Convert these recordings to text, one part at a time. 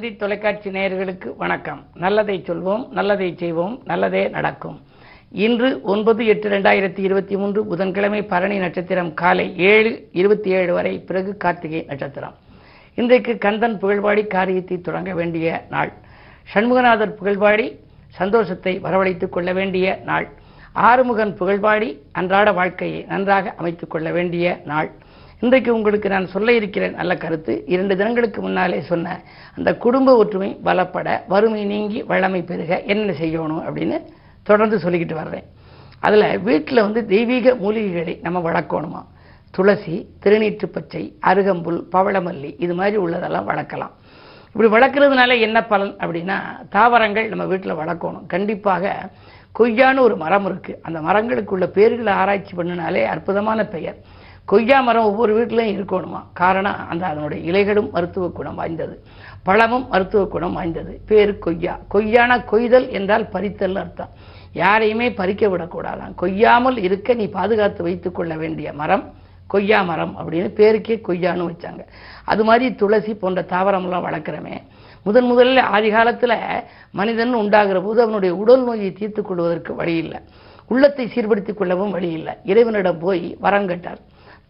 தந்தி தொலைக்காட்சி நேயர்களுக்கு வணக்கம். நல்லதை சொல்வோம் நல்லதை செய்வோம் நல்லதே நடக்கும். இன்று ஒன்பது எட்டு ரெண்டாயிரத்தி இருபத்தி மூன்று புதன்கிழமை பரணி நட்சத்திரம் காலை ஏழு இருபத்தி ஏழு வரை பிறகு கார்த்திகை நட்சத்திரம். இன்றைக்கு கந்தன் புகழ்பாடி காரியத்தை தொடங்க வேண்டிய நாள். சண்முகநாதர் புகழ்பாடி சந்தோஷத்தை வரவழைத்துக் கொள்ள வேண்டிய நாள். ஆறுமுகன் புகழ்பாடி அன்றாட வாழ்க்கையை நன்றாக அமைத்துக் கொள்ள வேண்டிய நாள். இன்றைக்கு உங்களுக்கு நான் சொல்ல இருக்கிற நல்ல கருத்து. இரண்டு தினங்களுக்கு முன்னாலே சொன்ன அந்த குடும்ப ஒற்றுமை பலப்பட வறுமை நீங்கி வளமை பெருக என்ன செய்யணும் அப்படின்னு தொடர்ந்து சொல்லிக்கிட்டு வர்றேன். அதில் வீட்டில் வந்து தெய்வீக மூலிகைகளை நம்ம வளர்க்கணுமா? துளசி திருநீற்று பச்சை அருகம்புல் பவளமல்லி இது மாதிரி உள்ளதெல்லாம் வளர்க்கலாம். இப்படி வளர்க்குறதுனால என்ன பலன் அப்படின்னா தாவரங்கள் நம்ம வீட்டில் வளர்க்கணும். கண்டிப்பாக கொய்யான்னு ஒரு மரம் இருக்குது அந்த மரங்களுக்குள்ள பேர்களை ஆராய்ச்சி பண்ணினாலே அற்புதமான பெயர். கொய்யா மரம் ஒவ்வொரு வீட்டிலையும் இருக்கணுமா? காரணம் அந்த அதனுடைய இலைகளும் மருத்துவ குணம் வாய்ந்தது. பழமும் மருத்துவ குணம் வாய்ந்தது. பேரு கொய்யா. கொய்யானா கொய்தல் என்றால் பறித்தல் அர்த்தம். யாரையுமே பறிக்க விடக்கூடாதாம் கொய்யாமல் இருக்க நீ பாதுகாத்து வைத்துக் கொள்ள வேண்டிய மரம் கொய்யா மரம் அப்படின்னு பேருக்கே கொய்யான்னு வச்சாங்க. அது மாதிரி துளசி போன்ற தாவரம்லாம் வளர்க்குறமே. முதன் முதல்ல ஆதி காலத்தில் மனிதன் உண்டாகிற போது அவனுடைய உடல் நோயை தீர்த்து கொள்வதற்கு வழி இல்லை. உள்ளத்தை சீர்படுத்திக் கொள்ளவும் வழி இல்லை. இறைவனிடம் போய் வரம் கேட்டார்.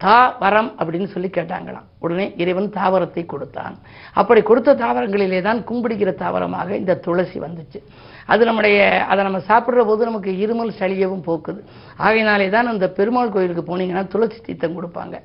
தா வரம் அப்படின்னு சொல்லி கேட்டாங்களாம். உடனே இறைவன் தாவரத்தை கொடுத்தான். அப்படி கொடுத்த தாவரங்களிலே தான் கும்பிடுகிற தாவரமாக இந்த துளசி வந்துச்சு. அது நம்முடைய அதை நம்ம சாப்பிட்ற போது நமக்கு இருமல் சளியவும் போக்குது. ஆகையினாலே தான் அந்த பெருமாள் கோயிலுக்கு போனீங்கன்னா துளசி தீர்த்தம் கொடுப்பாங்க.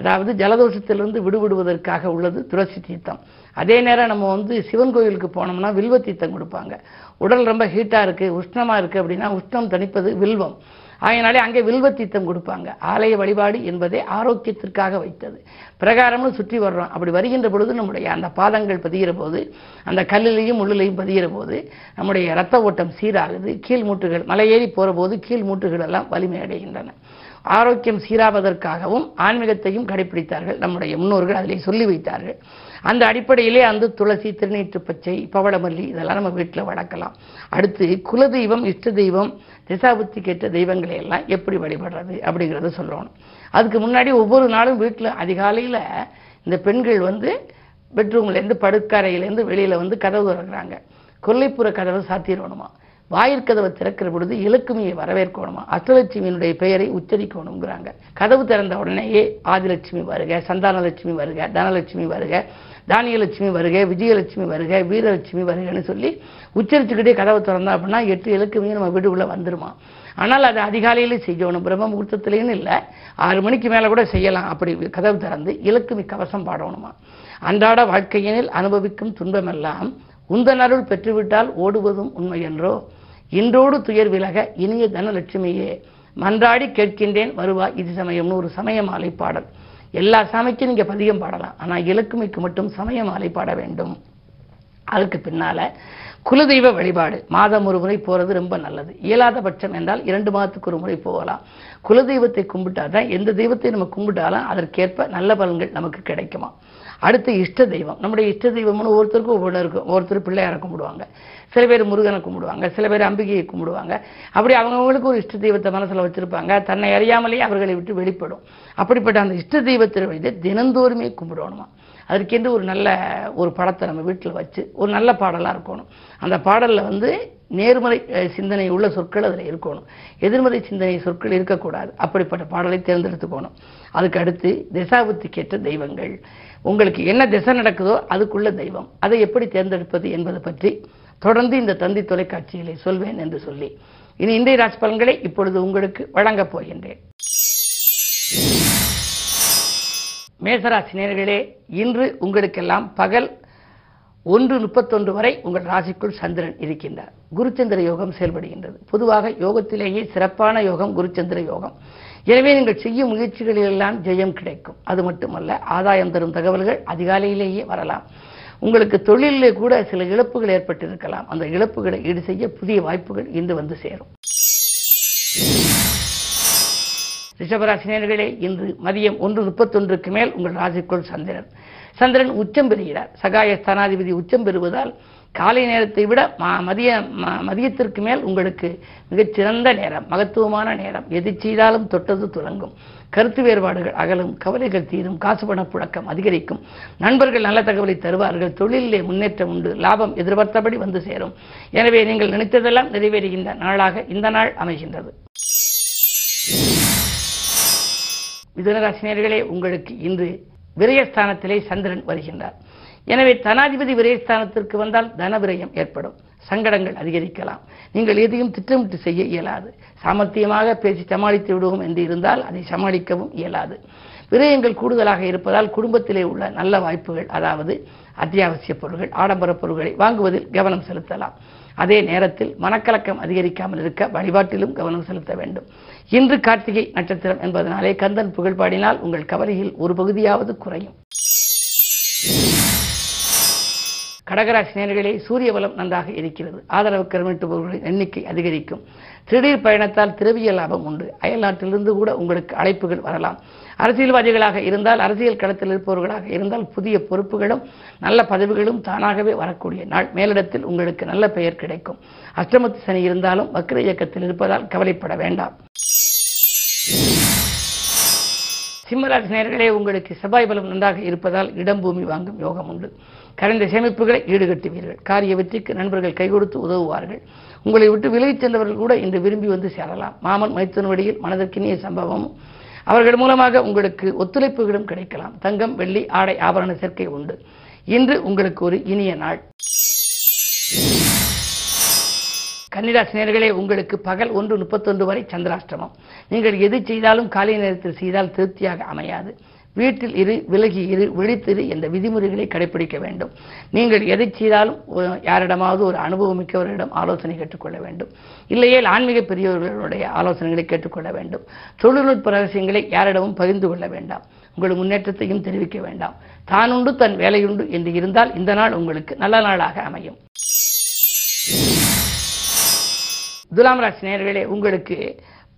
அதாவது ஜலதோஷத்திலிருந்து விடுபடுவதற்காக உள்ளது துளசி தீர்த்தம். அதே நேரம் நம்ம வந்து சிவன் கோயிலுக்கு போனோம்னா வில்வ கொடுப்பாங்க. உடல் ரொம்ப ஹீட்டாக இருக்குது உஷ்ணமாக இருக்குது அப்படின்னா உஷ்ணம் தணிப்பது வில்வம். அதனாலே அங்கே வில்வ கொடுப்பாங்க. ஆலய வழிபாடு என்பதே ஆரோக்கியத்திற்காக வைத்தது. பிரகாரம்னு சுற்றி வர்றோம். அப்படி வருகின்ற பொழுது நம்முடைய அந்த பாதங்கள் பதிகிற போது அந்த கல்லிலையும் உள்ளிலையும் பதிகிற போது நம்முடைய ரத்த ஓட்டம் சீராகுது. கீழ் மூட்டுகள் மலையேறி போகிற போது கீழ் மூட்டுகள் எல்லாம் வலிமை அடைகின்றன. ஆரோக்கியம் சீராவதற்காகவும் ஆன்மீகத்தையும் கடைபிடித்தார்கள் நம்முடைய முன்னோர்கள் அதிலே சொல்லி வைத்தார்கள். அந்த அடிப்படையிலே அந்த துளசி திருநீற்று பச்சை பவளமல்லி இதெல்லாம் நம்ம வீட்டில் வளர்க்கலாம். அடுத்து குலதெய்வம் இஷ்ட தெய்வம் திசாபுத்தி கேட்ட தெய்வங்களை எல்லாம் எப்படி வழிபடுறது அப்படிங்கிறத சொல்லணும் அதுக்கு முன்னாடி ஒவ்வொரு நாளும் வீட்டில் அதிகாலையில் இந்த பெண்கள் வந்து பெட்ரூம்லேருந்து படுக்கறையிலேருந்து வெளியில் வந்து கதவு திறக்கிறாங்க. கொல்லைப்புற கதவை சாத்திடணுமா வாயிற்கதவை திறக்கிற பொழுது இலக்குமியை வரவேற்கணுமா? அஷ்டலட்சுமியினுடைய பெயரை உச்சரிக்கணுங்கிறாங்க கதவு திறந்த உடனேயே ஆதிலட்சுமி வருக சந்தானலட்சுமி வருக தனலட்சுமி வருக தானியலட்சுமி வருக விஜயலட்சுமி வருக வீரலட்சுமி வருகன்னு சொல்லி உச்சரிச்சுக்கிட்டே கதவை திறந்தோம் அப்படின்னா எட்டு இலக்குமியும் நம்ம வீடுக்குள்ளே வந்துருமா? ஆனால் அது அதிகாலையிலே செய்யணும். பிரம்ம முகூர்த்தத்துலேன்னு இல்லை. ஆறு மணிக்கு மேலே கூட செய்யலாம். அப்படி கதவு திறந்து இலக்குமி கவசம் பாடணுமா? அன்றாட வாழ்க்கையினில் அனுபவிக்கும் துன்பமெல்லாம் உந்தனருள் பெற்றுவிட்டால் ஓடுவதும் உண்மை என்றோ? இன்றோடு துயர் விலக இனிய தனலட்சுமியே மன்றாடி கேட்கின்றேன் வருவா இது சமயம்னு ஒரு சமய மாலை பாடல். எல்லா சமைக்கும் நீங்கள் பதிகம் பாடலாம் ஆனால் இலக்குமிக்கு மட்டும் சமய மாலை பாட வேண்டும். அதுக்கு பின்னால குலதெய்வ வழிபாடு. மாதம் ஒரு முறை போகிறது ரொம்ப நல்லது. இயலாத பட்சம் என்றால் இரண்டு மாதத்துக்கு ஒரு முறை போகலாம். குலதெய்வத்தை கும்பிட்டாதான் எந்த தெய்வத்தை நம்ம கும்பிட்டாலும் அதற்கேற்ப நல்ல பலன்கள் நமக்கு கிடைக்குமா? அடுத்து இஷ்ட தெய்வம். நம்முடைய இஷ்ட தெய்வம்னு ஒவ்வொருத்தருக்கும் ஒவ்வொன்று இருக்கும். ஒவ்வொருத்தர் பிள்ளையாரை கும்பிடுவாங்க. சில பேர் முருகனை கும்பிடுவாங்க. சில பேர் அம்பிகையை கும்பிடுவாங்க. அப்படி அவங்கவுங்களுக்கு ஒரு இஷ்ட தெய்வத்தை மனசில் வச்சுருப்பாங்க. தன்னை அறியாமலேயே அவர்களை விட்டு வெளிப்படும். அப்படிப்பட்ட அந்த இஷ்ட தெய்வத்தை வந்து தினந்தோறுமே கும்பிடணுமா? அதற்கென்று ஒரு நல்ல ஒரு படத்தை நம்ம வீட்டில் வச்சு ஒரு நல்ல பாடலாக இருக்கணும். அந்த பாடலில் வந்து நேர்மறை சிந்தனை உள்ள சொற்கள் அதில் இருக்கணும். எதிர்மறை சிந்தனை சொற்கள் இருக்கக்கூடாது. அப்படிப்பட்ட பாடலை தேர்ந்தெடுத்துக்கணும். அதுக்கு அடுத்து திசாபுத்திக்கேற்ற தெய்வங்கள். உங்களுக்கு என்ன திசை நடக்குதோ அதுக்குள்ள தெய்வம். அதை எப்படி தேர்ந்தெடுப்பது என்பது பற்றி தொடர்ந்து இந்த தந்தி தொலைக்காட்சிகளை சொல்வேன் என்று சொல்லி. இனி இன்றைய ராசி பலன்களை இப்பொழுது உங்களுக்கு வழங்கப் போகின்றேன். மேசராசி நேர்களே இன்று உங்களுக்கெல்லாம் பகல் ஒன்று முப்பத்தொன்று வரை உங்கள் ராசிக்குள் சந்திரன் இருக்கின்றார். குருச்சந்திர யோகம் செயல்படுகின்றது. பொதுவாக யோகத்திலேயே சிறப்பான யோகம் குருச்சந்திர யோகம். எனவே நீங்கள் செய்யும் முயற்சிகளிலெல்லாம் ஜெயம் கிடைக்கும். அது மட்டுமல்ல ஆதாயம் தரும் தகவல்கள் அதிகாலையிலேயே வரலாம். உங்களுக்கு தொழிலிலே கூட சில இழப்புகள் ஏற்பட்டிருக்கலாம். அந்த இழப்புகளை ஈடு செய்ய புதிய வாய்ப்புகள் இன்று வந்து சேரும். ரிஷபராசினியர்களே இன்று மதியம் ஒன்று முப்பத்தொன்றுக்கு மேல் உங்கள் ராசிக்குள் சந்திரன். சந்திரன் உச்சம் பெறுகிறார். சகாய ஸ்தானாதிபதி உச்சம் பெறுவதால் காலை நேரத்தை விட மதிய மதியத்திற்கு மேல் உங்களுக்கு மிகச்சிறந்த நேரம் மகத்துவமான நேரம். எது செய்தாலும் தொட்டது துலங்கும். கருத்து வேறுபாடுகள் அகலும் கவலைகள் தீரும் காசு பண புழக்கம் அதிகரிக்கும். நண்பர்கள் நல்ல தகவலை தருவார்கள் தொழிலிலே முன்னேற்றம் உண்டு லாபம் எதிர்பார்த்தபடி வந்து சேரும். எனவே நீங்கள் நினைத்ததெல்லாம் நிறைவேறுகின்ற நாளாக இந்த நாள் அமைகின்றது. மிதுனராசினியர்களே உங்களுக்கு இன்று விரயஸ்தானத்திலே சந்திரன் வருகின்றார். எனவே தனாதிபதி விரயஸ்தானத்திற்கு வந்தால் தன விரயம் ஏற்படும். சங்கடங்கள் அதிகரிக்கலாம். நீங்கள் எதையும் திட்டமிட்டு செய்ய இயலாது. சாமர்த்தியமாக பேசி சமாளித்து விடுவோம் என்று இருந்தால் அதை சமாளிக்கவும் இயலாது. விரயங்கள் கூடுதலாக இருப்பதால் குடும்பத்திலே உள்ள நல்ல வாய்ப்புகள் அதாவது அத்தியாவசிய பொருட்கள் ஆடம்பர பொருட்களை வாங்குவதில் கவனம் செலுத்தலாம். அதே நேரத்தில் மனக்கலக்கம் அதிகரிக்காமல் இருக்க வழிபாட்டிலும் கவனம் செலுத்த வேண்டும். இன்று கார்த்திகை நட்சத்திரம் என்பதனாலே கந்தன் புகழ் பாடினால் உங்கள் கவலையில் ஒரு பகுதியாவது குறையும். கடகராசி நேர்களே சூரிய பலம் நன்றாக இருக்கிறது. ஆதரவு கிரமிட்டுபவர்களின் எண்ணிக்கை அதிகரிக்கும். திடீர் பயணத்தால் திரவிய லாபம் உண்டு. அயல் நாட்டிலிருந்து கூட உங்களுக்கு அழைப்புகள் வரலாம். அரசியல்வாதிகளாக இருந்தால் அரசியல் களத்தில் இருப்பவர்களாக இருந்தால் புதிய பொறுப்புகளும் நல்ல பதவிகளும் தானாகவே வரக்கூடிய நாள். மேலிடத்தில் உங்களுக்கு நல்ல பெயர் கிடைக்கும். அஷ்டமத்து சனி இருந்தாலும் வக்ர இயக்கத்தில் இருப்பதால் கவலைப்பட வேண்டாம். சிம்மராசி நேர்களே உங்களுக்கு செவ்வாய் பலம் நன்றாக இருப்பதால் இடம் பூமி வாங்கும் யோகம் உண்டு. கரைந்த சேமிப்புகளை ஈடுகட்டுவீர்கள். காரிய வெற்றிக்கு நண்பர்கள் கை கொடுத்து உதவுவார்கள். உங்களை விட்டு விலகிச் சென்றவர்கள் கூட இன்று விரும்பி வந்து சேரலாம். மாமன் மைத்தன் வழியில் மனதிற்கினிய சம்பவமும் அவர்கள் மூலமாக உங்களுக்கு ஒத்துழைப்புகளும் கிடைக்கலாம். தங்கம் வெள்ளி ஆடை ஆபரண சேர்க்கை உண்டு. இன்று உங்களுக்கு ஒரு இனிய நாள். கன்னிராசி நேர்களே உங்களுக்கு பகல் ஒன்று முப்பத்தொன்று வரை சந்திராஷ்டமம். நீங்கள் எது செய்தாலும் காலை நேரத்தில் செய்தால் திருப்தியாக அமையாது. வீட்டில் இரு விலகி இரு விழித்திரு என்ற விதிமுறைகளை கடைபிடிக்க வேண்டும். நீங்கள் எதை செய்தாலும் யாரிடமாவது ஒரு அனுபவம் மிக்கவரிடம் ஆலோசனை கேட்டுக்கொள்ள வேண்டும். இல்லையேல் ஆன்மீக பெரியவர்களுடைய ஆலோசனைகளை கேட்டுக்கொள்ள வேண்டும். தொழில்நுட்ப ரகசியங்களை யாரிடமும் பகிர்ந்து கொள்ள வேண்டாம். உங்கள் முன்னேற்றத்தையும் தெரிவிக்க வேண்டாம். தானுண்டு தன் வேலையுண்டு என்று இருந்தால் இந்த நாள் உங்களுக்கு நல்ல நாளாக அமையும். துலாம் ராசி நேயர்களே உங்களுக்கு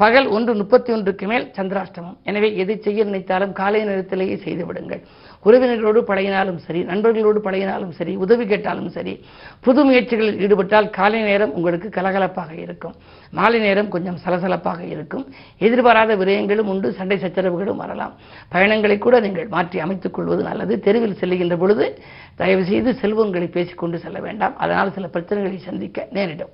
பகல் ஒன்று முப்பத்தி ஒன்றுக்கு மேல் சந்திராஷ்டமம். எனவே எது செய்ய நினைத்தாலும் காலை நேரத்திலேயே செய்துவிடுங்கள் உறவினர்களோடு பழகினாலும் சரி நண்பர்களோடு பழகினாலும் சரி உதவி கேட்டாலும் சரி புது முயற்சிகளில் ஈடுபட்டால் காலை நேரம் உங்களுக்கு கலகலப்பாக இருக்கும். மாலை நேரம் கொஞ்சம் சலசலப்பாக இருக்கும். எதிர்பாராத விரயங்களும் உண்டு சண்டை சச்சரவுகளும் வரலாம். பயணங்களை கூட நீங்கள் மாற்றி அமைத்துக் கொள்வது நல்லது. தெருவில் செல்லுகின்ற பொழுது தயவுசெய்து செல்வங்களை பேசிக்கொண்டு செல்ல வேண்டாம். அதனால் சில பிரச்சனைகளை சந்திக்க நேரிடும்.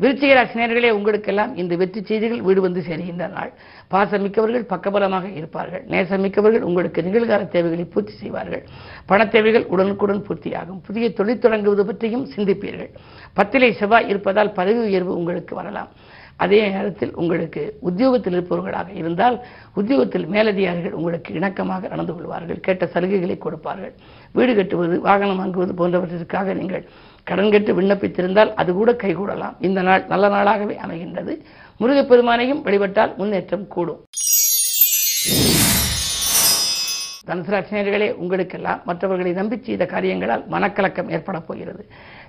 விருச்சிக ராசி நேர்களே உங்களுக்கெல்லாம் இந்த வெற்றி செய்திகள் வீடு வந்து சேர்கின்ற நாள். பாசமிக்கவர்கள் பக்கபலமாக இருப்பார்கள். நேசமிக்கவர்கள் உங்களுக்கு நிகழ்கால தேவைகளை பூர்த்தி செய்வார்கள். பணத் தேவைகள் உடனுக்குடன் பூர்த்தியாகும். புதிய தொழில் தொடங்குவது பற்றியும் சிந்திப்பீர்கள். பத்திலை செவ்வாய் இருப்பதால் பதவி உயர்வு உங்களுக்கு வரலாம். அதே நேரத்தில் உங்களுக்கு உத்தியோகத்தில் இருப்பவர்களாக இருந்தால் உத்தியோகத்தில் மேலதிகாரிகள் உங்களுக்கு இணக்கமாக நடந்து கொள்வார்கள். கேட்ட சலுகைகளை கொடுப்பார்கள். வீடு கட்டுவது வாகனம் வாங்குவது போன்றவற்றிற்காக நீங்கள் கடன் கட்டு விண்ணப்பித்திருந்தால் அது கூட கைகூடலாம். இந்த நாள் நல்ல நாளாகவே அமைகின்றது. முருகப்பெருமானையும் வழிபட்டால் முன்னேற்றம் கூடும். தனுசுராசினியர்களே உங்களுக்கெல்லாம் மற்றவர்களை நம்பி செய்த காரியங்களால் மனக்கலக்கம் ஏற்பட போகிறது.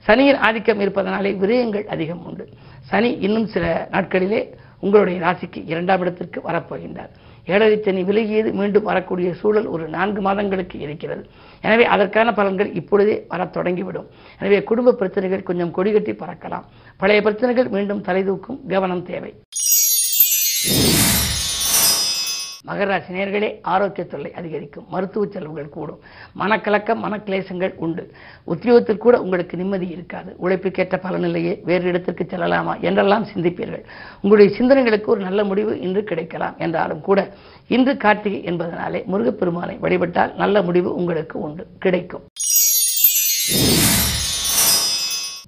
சனியின் ஆதிக்கம் இருப்பதனாலே விரயங்கள் அதிகம் உண்டு. சனி இன்னும் சில நாட்களிலே உங்களுடைய ராசிக்கு இரண்டாம் இடத்திற்கு வரப்போகின்றார். ஏழரை சனி விலகியது மீண்டும் வரக்கூடிய சூழல் ஒரு நான்கு மாதங்களுக்கு இருக்கிறது. எனவே அதற்கான பலன்கள் இப்பொழுதே வரத் தொடங்கிவிடும். எனவே குடும்ப பிரச்சனைகள் கொஞ்சம் கொடிகட்டி பறக்கலாம். பழைய பிரச்சனைகள் மீண்டும் தலைதூக்கும் கவனம் தேவை. மகராசி நேர்களே ஆரோக்கிய தொல்லை அதிகரிக்கும். மருத்துவ செலவுகள் கூடும். மனக்கலக்கம் மனக்லேசங்கள் உண்டு. உத்தியோகத்தில் கூட உங்களுக்கு நிம்மதி இருக்காது. உழைப்புக்கேற்ற பலனிலேயே வேறு இடத்திற்கு செல்லலாமா என்றெல்லாம் சிந்திப்பீர்கள். உங்களுடைய சிந்தனைகளுக்கு ஒரு நல்ல முடிவு இன்று கிடைக்கலாம் என்றாலும் கூட இன்று கார்த்திகை என்பதனாலே முருகப்பெருமானை வழிபட்டால் நல்ல முடிவு உங்களுக்கு உண்டு. கிடைக்கும்.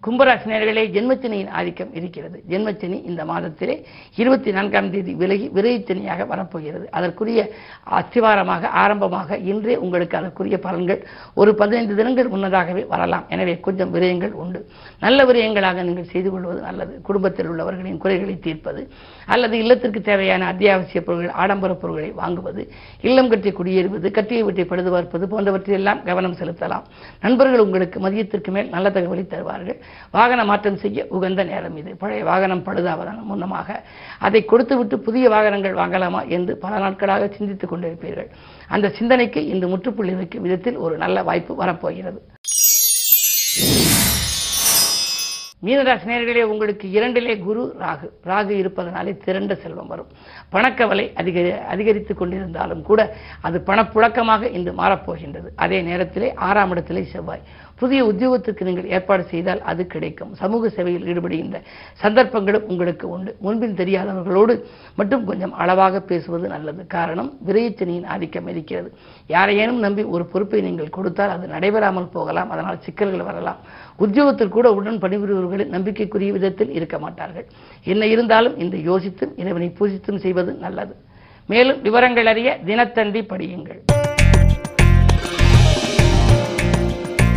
கும்பராசினியர்களே ஜென்மச்சனியின் ஆதிக்கம் இருக்கிறது. ஜென்மச்சனி இந்த மாதத்திலே இருபத்தி நான்காம் தேதி விலகி விரைவுச்சனியாக வரப்போகிறது. அதற்குரிய அஸ்திவாரமாக ஆரம்பமாக இன்றே உங்களுக்கு அதற்குரிய பலன்கள் ஒரு பதினைந்து தினங்கள் முன்னதாகவே வரலாம். எனவே கொஞ்சம் விரயங்கள் உண்டு. நல்ல விரயங்களாக நீங்கள் செய்து கொள்வது நல்லது. குடும்பத்தில் உள்ளவர்களின் குறைகளை தீர்ப்பது அல்லது இல்லத்திற்கு தேவையான அத்தியாவசிய பொருட்கள் ஆடம்பர பொருட்களை வாங்குவது இல்லம் கட்டி குடியேறுவது கட்டியை வீட்டை பழுது பார்ப்பது போன்றவற்றையெல்லாம் கவனம் செலுத்தலாம். நண்பர்கள் உங்களுக்கு மதியத்திற்கு மேல் நல்ல தகவலை தருவார்கள். வாகன மாற்றம் செய்ய உகந்த நேரம் இது. பழைய வாகனம் பழுதாவதன் முன்னமாக அதை கொடுத்துவிட்டு புதிய வாகனங்கள் வாங்கலாமா என்று பல நாட்களாக சிந்தித்துக் கொண்டிருப்பீர்கள். அந்த சிந்தனைக்கு இன்று முற்றுப்புள்ளி வைக்கும் விதத்தில் ஒரு நல்ல வாய்ப்பு வரப்போகிறது. மீனராசி நேர்களே உங்களுக்கு இரண்டிலே குரு ராகு. ராகு இருப்பதனாலே திரண்ட செல்வம் வரும். பணக்கவலை அதிகரி அதிகரித்துக் கொண்டிருந்தாலும் கூட அது பணப்புழக்கமாக இன்று மாறப்போகின்றது. அதே நேரத்திலே ஆறாம் இடத்திலே செவ்வாய். புதிய உத்தியோகத்திற்கு நீங்கள் ஏற்பாடு செய்தால் அது கிடைக்கும். சமூக சேவையில் ஈடுபடுகின்ற சந்தர்ப்பங்களும் உங்களுக்கு உண்டு. முன்பின் தெரியாதவர்களோடு மட்டும் கொஞ்சம் அளவாக பேசுவது நல்லது. காரணம் விரையச்சனியின் ஆதிக்கம் இருக்கிறது. யாரையேனும் நம்பி ஒரு பொறுப்பை நீங்கள் கொடுத்தால் அது நடைபெறாமல் போகலாம். அதனால் சிக்கல்கள் வரலாம். உத்தியோகத்தில் கூட உடன் பணிபுரிபவர்கள் நம்பிக்கைக்குரிய விதத்தில் இருக்க மாட்டார்கள். என்ன இருந்தாலும் இந்த யோசித்தும் இறைவனை பூஜித்தும் செய்வது நல்லது. மேலும் விவரங்கள் அறிய தினத்தந்தி படியுங்கள்.